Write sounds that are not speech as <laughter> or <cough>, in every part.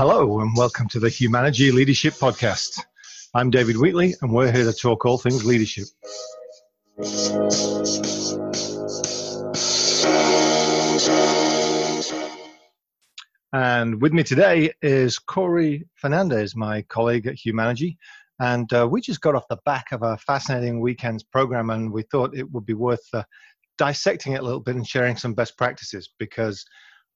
hello, and welcome to the Humanity Leadership Podcast. I'm David Wheatley, and we're here to talk all things leadership. And with me today is Corey Fernandez, my colleague at Humanity. And uh, we just got off the back of a fascinating weekend's program, and we thought it would be worth uh, dissecting it a little bit and sharing some best practices because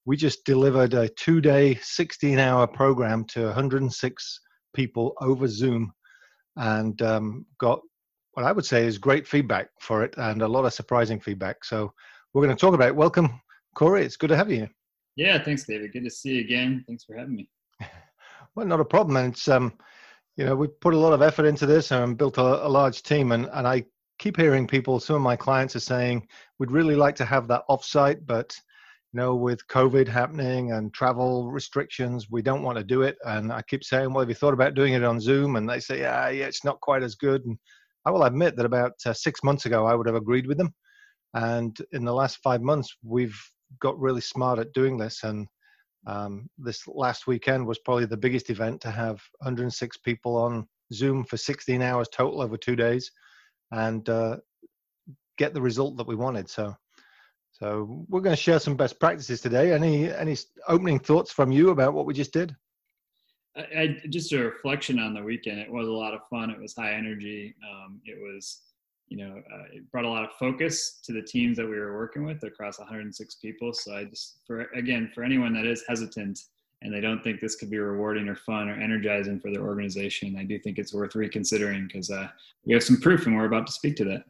we just delivered a two day, 16 hour program to 106 people over Zoom and um, got what I would say is great feedback for it and a lot of surprising feedback. So we're going to talk about it. Welcome, Corey. It's good to have you. Yeah, thanks, David. Good to see you again. Thanks for having me. <laughs> well, not a problem. And it's, um, you know, we put a lot of effort into this and built a, a large team. And, and I keep hearing people, some of my clients are saying, we'd really like to have that offsite, but know, with COVID happening and travel restrictions, we don't want to do it. And I keep saying, well, have you thought about doing it on Zoom? And they say, yeah, yeah, it's not quite as good. And I will admit that about uh, six months ago, I would have agreed with them. And in the last five months, we've got really smart at doing this. And um, this last weekend was probably the biggest event to have 106 people on Zoom for 16 hours total over two days and uh, get the result that we wanted. So so we're going to share some best practices today. Any any opening thoughts from you about what we just did? I, I just a reflection on the weekend. It was a lot of fun. It was high energy. Um, it was, you know, uh, it brought a lot of focus to the teams that we were working with across 106 people. So I just, for again, for anyone that is hesitant and they don't think this could be rewarding or fun or energizing for their organization, I do think it's worth reconsidering because uh, we have some proof and we're about to speak to that.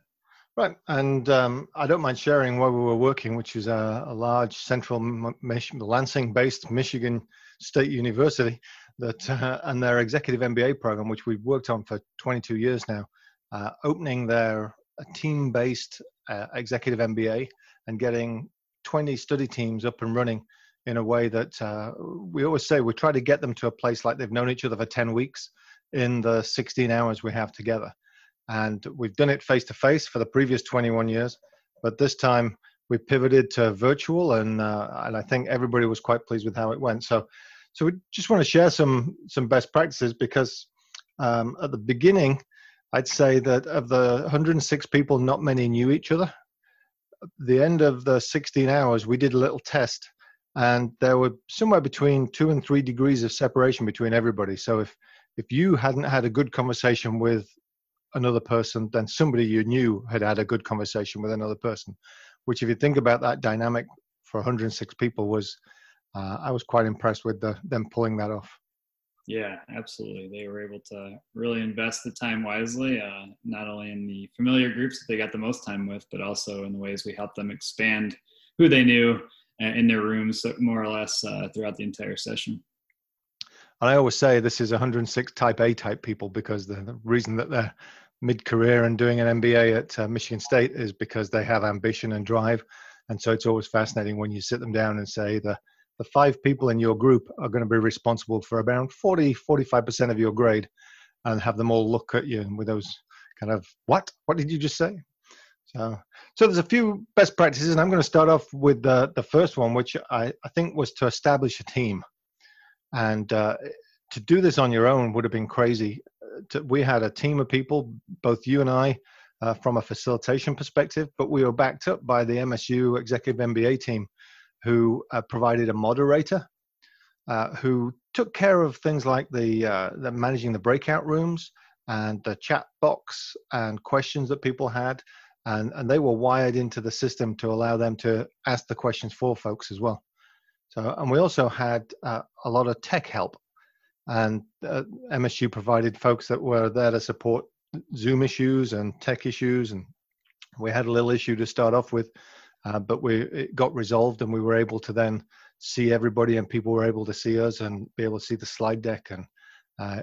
Right, and um, I don't mind sharing where we were working, which is a, a large central Mich- Lansing-based Michigan State University, that uh, and their executive MBA program, which we've worked on for 22 years now, uh, opening their team-based uh, executive MBA and getting 20 study teams up and running in a way that uh, we always say we try to get them to a place like they've known each other for 10 weeks in the 16 hours we have together and we've done it face to face for the previous 21 years but this time we pivoted to virtual and uh, and I think everybody was quite pleased with how it went. So so we just want to share some some best practices because um, at the beginning I'd say that of the 106 people not many knew each other. The end of the 16 hours we did a little test and there were somewhere between two and three degrees of separation between everybody. So if if you hadn't had a good conversation with another person than somebody you knew had had a good conversation with another person which if you think about that dynamic for 106 people was uh, i was quite impressed with the, them pulling that off. Yeah absolutely. They were able to really invest the time wisely uh, not only in the familiar groups that they got the most time with but also in the ways we helped them expand who they knew uh, in their rooms more or less uh, throughout the entire session. And I always say this is 106 type A type people because the, the reason that they're mid-career and doing an MBA at uh, Michigan State is because they have ambition and drive. And so it's always fascinating when you sit them down and say the the five people in your group are going to be responsible for around 40 45% of your grade and have them all look at you with those kind of what? What did you just say? So so there's a few best practices and i'm going to start off with the the first one which i i think was to establish a team. And uh, to do this on your own would have been crazy. To, we had a team of people, both you and I, uh, from a facilitation perspective, but we were backed up by the MSU Executive MBA team, who uh, provided a moderator, uh, who took care of things like the, uh, the managing the breakout rooms and the chat box and questions that people had, and and they were wired into the system to allow them to ask the questions for folks as well. So, and we also had uh, a lot of tech help and uh, MSU provided folks that were there to support Zoom issues and tech issues, and we had a little issue to start off with, uh, but we it got resolved, and we were able to then see everybody, and people were able to see us and be able to see the slide deck and uh,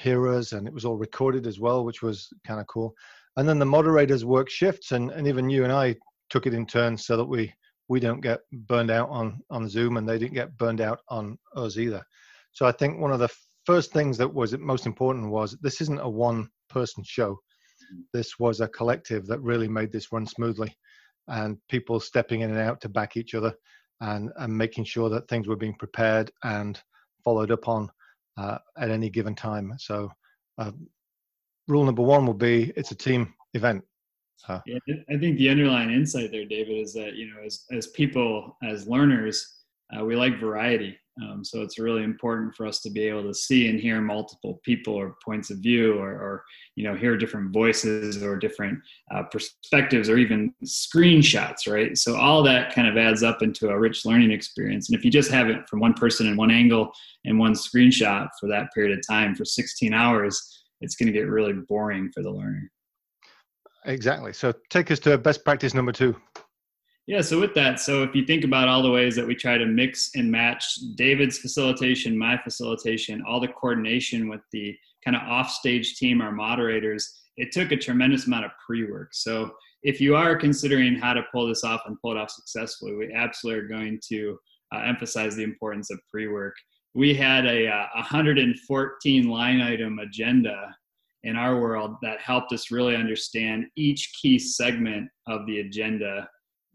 hear us, and it was all recorded as well, which was kind of cool. And then the moderators work shifts, and, and even you and I took it in turns so that we we don't get burned out on on Zoom, and they didn't get burned out on us either. So I think one of the first things that was most important was this isn't a one person show. This was a collective that really made this run smoothly and people stepping in and out to back each other and, and making sure that things were being prepared and followed up on uh, at any given time. So, uh, rule number one will be it's a team event. Uh, yeah, I think the underlying insight there, David, is that you know, as as people, as learners, uh, we like variety. Um, so it's really important for us to be able to see and hear multiple people or points of view, or, or you know, hear different voices or different uh, perspectives, or even screenshots, right? So all that kind of adds up into a rich learning experience. And if you just have it from one person in one angle and one screenshot for that period of time for 16 hours, it's going to get really boring for the learner. Exactly. So take us to best practice number two. Yeah, so with that, so if you think about all the ways that we try to mix and match David's facilitation, my facilitation, all the coordination with the kind of offstage team, our moderators, it took a tremendous amount of pre work. So if you are considering how to pull this off and pull it off successfully, we absolutely are going to uh, emphasize the importance of pre work. We had a uh, 114 line item agenda in our world that helped us really understand each key segment of the agenda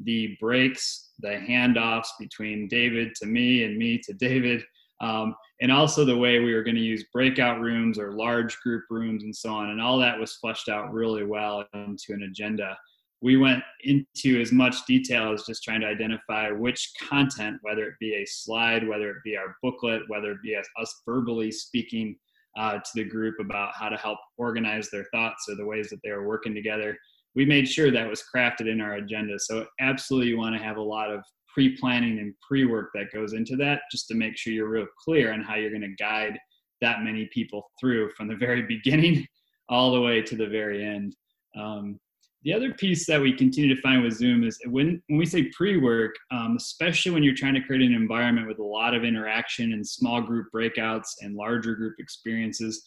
the breaks, the handoffs between David to me and me to David, um, and also the way we were going to use breakout rooms or large group rooms and so on. And all that was fleshed out really well into an agenda. We went into as much detail as just trying to identify which content, whether it be a slide, whether it be our booklet, whether it be us verbally speaking uh, to the group about how to help organize their thoughts or the ways that they are working together we made sure that was crafted in our agenda. So absolutely you want to have a lot of pre-planning and pre-work that goes into that just to make sure you're real clear on how you're going to guide that many people through from the <laughs> very beginning all the way to the very end. Um, the other piece that we continue to find with Zoom is when, when we say pre-work, um, especially when you're trying to create an environment with a lot of interaction and small group breakouts and larger group experiences,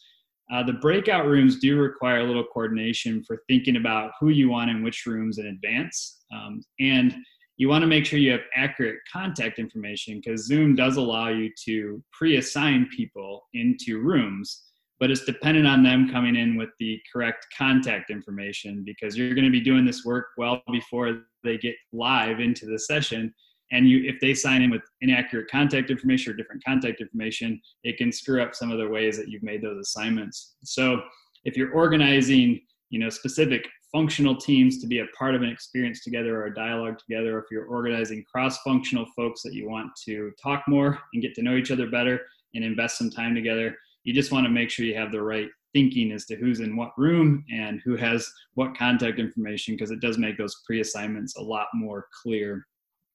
uh, the breakout rooms do require a little coordination for thinking about who you want in which rooms in advance. Um, and you want to make sure you have accurate contact information because Zoom does allow you to pre assign people into rooms, but it's dependent on them coming in with the correct contact information because you're going to be doing this work well before they get live into the session and you if they sign in with inaccurate contact information or different contact information it can screw up some of the ways that you've made those assignments. So if you're organizing you know specific functional teams to be a part of an experience together or a dialogue together or if you're organizing cross-functional folks that you want to talk more and get to know each other better and invest some time together you just want to make sure you have the right thinking as to who's in what room and who has what contact information because it does make those pre-assignments a lot more clear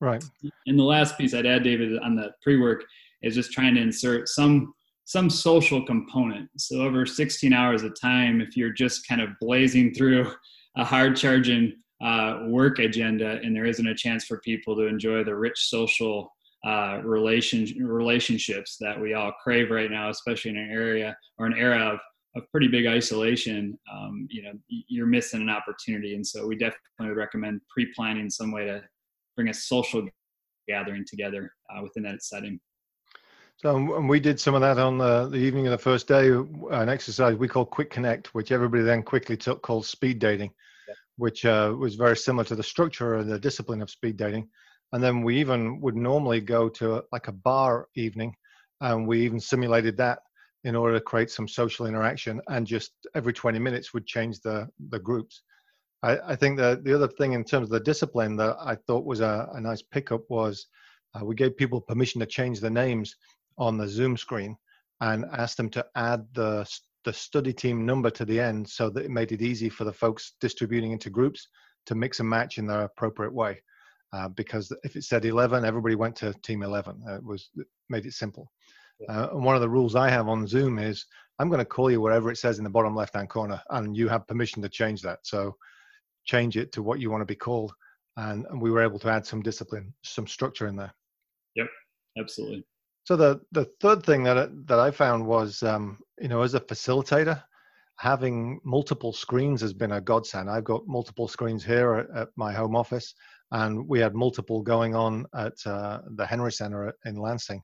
Right. And the last piece I'd add, David, on the pre-work is just trying to insert some some social component. So over 16 hours of time, if you're just kind of blazing through a hard charging uh, work agenda, and there isn't a chance for people to enjoy the rich social uh, relation relationships that we all crave right now, especially in an area or an era of of pretty big isolation, um, you know, you're missing an opportunity. And so we definitely would recommend pre-planning some way to bring a social gathering together uh, within that setting. So and we did some of that on the, the evening of the first day, an exercise we call Quick Connect, which everybody then quickly took called speed dating, yeah. which uh, was very similar to the structure and the discipline of speed dating. And then we even would normally go to like a bar evening, and we even simulated that in order to create some social interaction. And just every 20 minutes would change the the groups. I, I think that the other thing in terms of the discipline that I thought was a, a nice pickup was uh, we gave people permission to change their names on the Zoom screen and asked them to add the the study team number to the end so that it made it easy for the folks distributing into groups to mix and match in the appropriate way. Uh, because if it said 11, everybody went to team 11. Uh, it was it made it simple. Uh, and one of the rules I have on Zoom is I'm going to call you wherever it says in the bottom left hand corner, and you have permission to change that. So change it to what you want to be called. And, and we were able to add some discipline, some structure in there. Yep, absolutely. So the the third thing that that I found was, um, you know, as a facilitator, having multiple screens has been a godsend. I've got multiple screens here at, at my home office, and we had multiple going on at uh, the Henry Center in Lansing,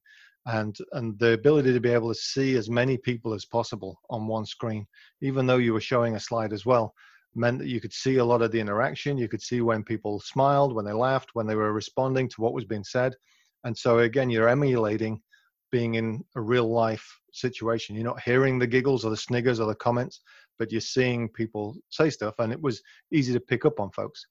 and and the ability to be able to see as many people as possible on one screen, even though you were showing a slide as well, meant that you could see a lot of the interaction. You could see when people smiled, when they laughed, when they were responding to what was being said. And so again, you're emulating being in a real life situation. You're not hearing the giggles or the sniggers or the comments, but you're seeing people say stuff, and it was easy to pick up on folks.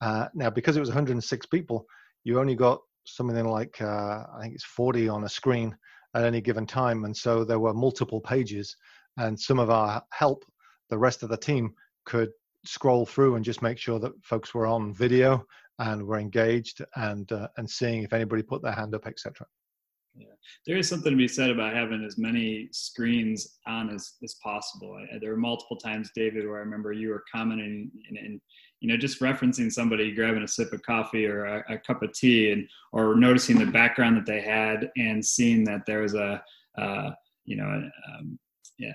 Uh, now, because it was 106 people, you only got something like uh, I think it's 40 on a screen at any given time, and so there were multiple pages, and some of our help, the rest of the team, could scroll through and just make sure that folks were on video and were engaged and uh, and seeing if anybody put their hand up, etc. Yeah, there is something to be said about having as many screens on as, as possible. I, there were multiple times, David, where I remember you were commenting and, and you know just referencing somebody grabbing a sip of coffee or a, a, cup of tea, and or noticing the background that they had and seeing that there was a uh, you know um,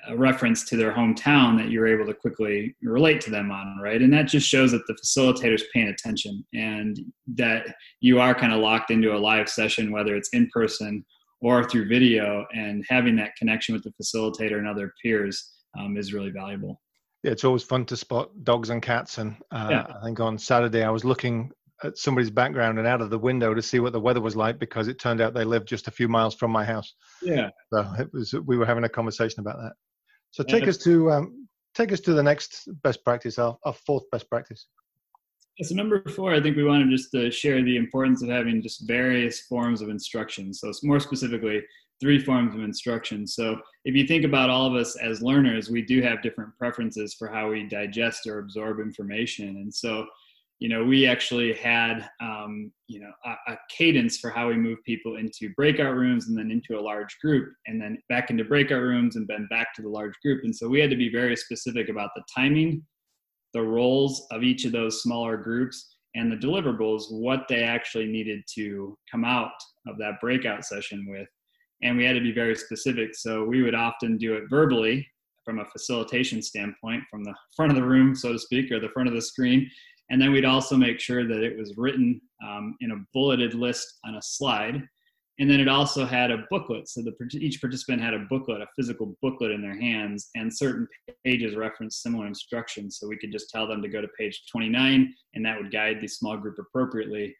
a reference to their hometown that you're able to quickly relate to them on, right? And that just shows that the facilitator's paying attention and that you are kind of locked into a live session, whether it's in person or through video, and having that connection with the facilitator and other peers um, is really valuable. Yeah, it's always fun to spot dogs and cats. And uh, yeah. I think on Saturday I was looking at somebody's background and out of the window to see what the weather was like because it turned out they lived just a few miles from my house. Yeah. So it was we were having a conversation about that. So take yeah. us to um, take us to the next best practice, our, our fourth best practice. So number four, I think we want to just uh, share the importance of having just various forms of instruction. So it's more specifically, three forms of instruction. So if you think about all of us as learners, we do have different preferences for how we digest or absorb information. And so you know, we actually had, um, you know, a, a, cadence for how we move people into breakout rooms and then into a large group and then back into breakout rooms and then back to the large group. And so we had to be very specific about the timing, the roles of each of those smaller groups and the deliverables, what they actually needed to come out of that breakout session with. And we had to be very specific. So we would often do it verbally from a facilitation standpoint, from the front of the room, so to speak, or the front of the screen and then we'd also make sure that it was written um, in a bulleted list on a slide. And then it also had a booklet. So the, each participant had a booklet, a physical booklet in their hands, and certain pages referenced similar instructions. So we could just tell them to go to page 29, and that would guide the small group appropriately.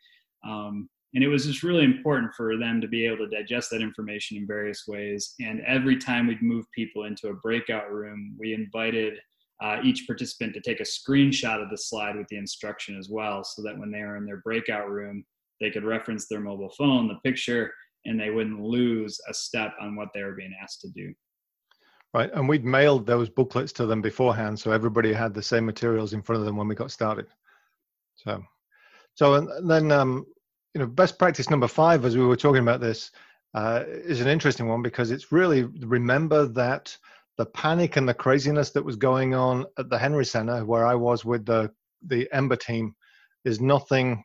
Um, and it was just really important for them to be able to digest that information in various ways. And every time we'd move people into a breakout room, we invited uh, each participant to take a screenshot of the slide with the instruction as well, so that when they were in their breakout room, they could reference their mobile phone, the picture, and they wouldn't lose a step on what they were being asked to do. Right, and we'd mailed those booklets to them beforehand, so everybody had the same materials in front of them when we got started. So, so and then um, you know, best practice number five, as we were talking about this, uh, is an interesting one because it's really remember that the panic and the craziness that was going on at the Henry Center, where I was with the the EMBA team, is nothing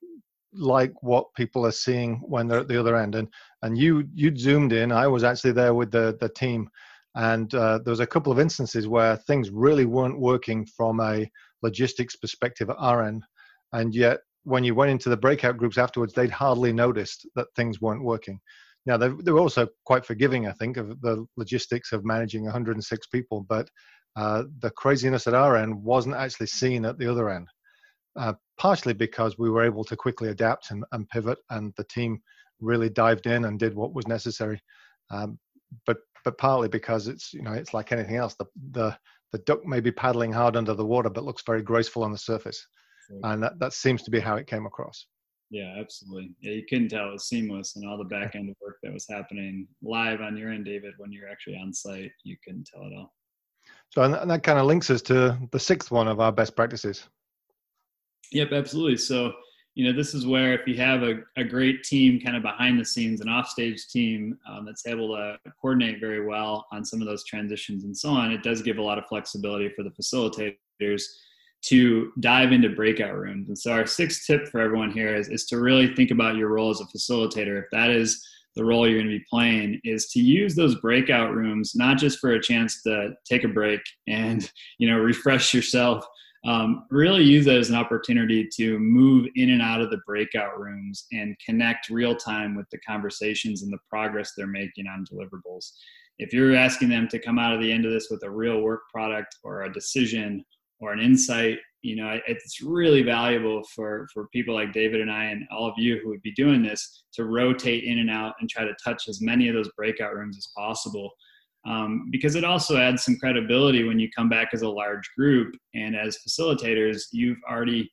like what people are seeing when they're at the other end. And and you you zoomed in. I was actually there with the the team, and uh, there was a couple of instances where things really weren't working from a logistics perspective at our end, and yet when you went into the breakout groups afterwards, they'd hardly noticed that things weren't working. Now they're, they're also quite forgiving, I think, of the logistics of managing 106 people, but uh, the craziness at our end wasn't actually seen at the other end. Uh, partially because we were able to quickly adapt and, and, pivot, and the team really dived in and did what was necessary. Um, but but partly because it's you know it's like anything else. The the the duck may be paddling hard under the water, but looks very graceful on the surface, and that, that seems to be how it came across. Yeah, absolutely. Yeah, you couldn't tell it was seamless and all the back end work that was happening live on your end, David, when you're actually on site, you couldn't tell at all. So, and that kind of links us to the sixth one of our best practices. Yep, absolutely. So, you know, this is where if you have a, a great team kind of behind the scenes, an offstage team um, that's able to coordinate very well on some of those transitions and so on, it does give a lot of flexibility for the facilitators to dive into breakout rooms. And so our sixth tip for everyone here is, is to really think about your role as a facilitator. If that is the role you're going to be playing is to use those breakout rooms not just for a chance to take a break and you know refresh yourself um, really use that as an opportunity to move in and out of the breakout rooms and connect real time with the conversations and the progress they're making on deliverables if you're asking them to come out of the end of this with a real work product or a decision or an insight you know it's really valuable for for people like david and i and all of you who would be doing this to rotate in and out and try to touch as many of those breakout rooms as possible. Um, because it also adds some credibility when you come back as a large group and as facilitators you've already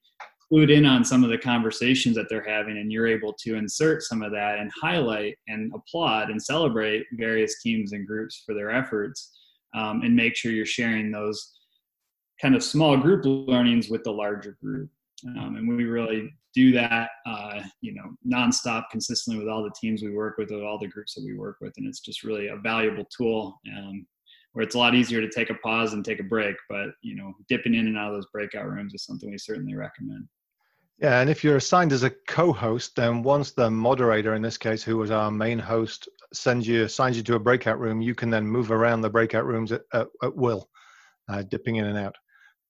clued in on some of the conversations that they're having and you're able to insert some of that and highlight and applaud and celebrate various teams and groups for their efforts um, and make sure you're sharing those kind of small group learnings with the larger group. Um, and we really do that uh, you know nonstop consistently with all the teams we work with with all the groups that we work with. And it's just really a valuable tool um, where it's a lot easier to take a pause and take a break. But you know dipping in and out of those breakout rooms is something we certainly recommend. Yeah, and if you're assigned as a co-host, then once the moderator, in this case, who was our main host, sends you assigns you to a breakout room, you can then move around the breakout rooms at, at, at will, uh, dipping in and out.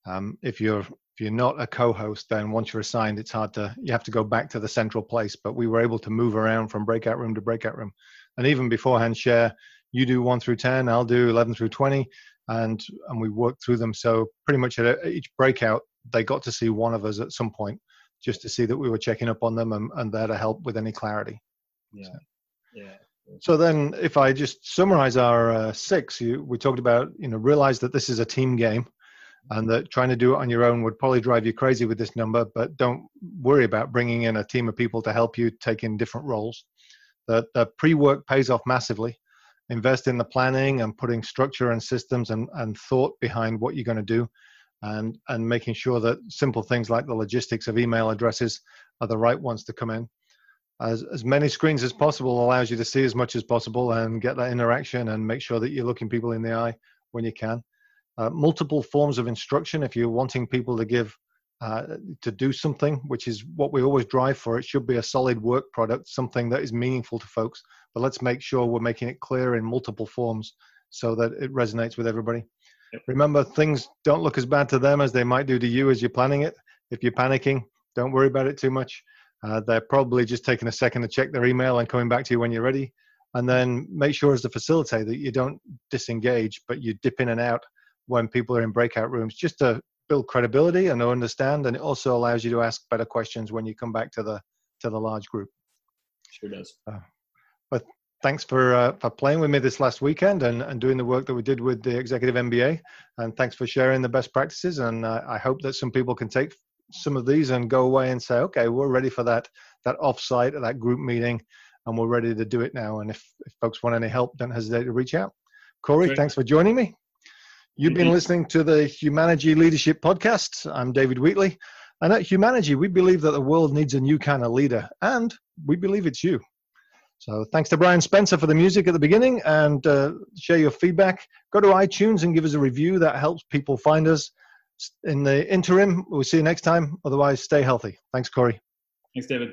Um, if you're if you're not a co-host, then once you're assigned, it's hard to you have to go back to the central place. But we were able to move around from breakout room to breakout room, and even beforehand share. You do one through ten, I'll do eleven through twenty, and and we worked through them. So pretty much at each breakout, they got to see one of us at some point just to see that we were checking up on them and, and there to help with any clarity. Yeah. So, yeah. So then, if I just summarize our uh, six, you, we talked about you know realize that this is a team game, and that trying to do it on your own would probably drive you crazy with this number. But don't worry about bringing in a team of people to help you take in different roles. The, the pre-work pays off massively. Invest in the planning and putting structure and systems and, and thought behind what you're going to do and and making sure that simple things like the logistics of email addresses are the right ones to come in as, as many screens as possible allows you to see as much as possible and get that interaction and make sure that you're looking people in the eye when you can uh, multiple forms of instruction if you're wanting people to give uh, to do something which is what we always drive for it should be a solid work product something that is meaningful to folks but let's make sure we're making it clear in multiple forms so that it resonates with everybody Yep. Remember, things don't look as bad to them as they might do to you as you're planning it. If you're panicking, don't worry about it too much. Uh, they're probably just taking a second to check their email and coming back to you when you're ready. And then make sure as the facilitator that you don't disengage, but you dip in and out when people are in breakout rooms just to build credibility and understand. And it also allows you to ask better questions when you come back to the to the large group. Sure does. Uh, but thanks for uh, for playing with me this last weekend and, and doing the work that we did with the executive MBA. And thanks for sharing the best practices. And uh, I hope that some people can take some of these and go away and say, okay, we're ready for that that offsite, or that group meeting, and we're ready to do it now. And if, if folks want any help, don't hesitate to reach out. Corey, Great. thanks for joining me. You've been listening to the Humanity Leadership Podcast. I'm David Wheatley. And at Humanity, we believe that the world needs a new kind of leader, and we believe it's you. So thanks to Brian Spencer for the music at the beginning and uh, share your feedback. Go to iTunes and give us a review. That helps people find us. In the interim, we'll see you next time. Otherwise, stay healthy. Thanks, Corey. Thanks, David.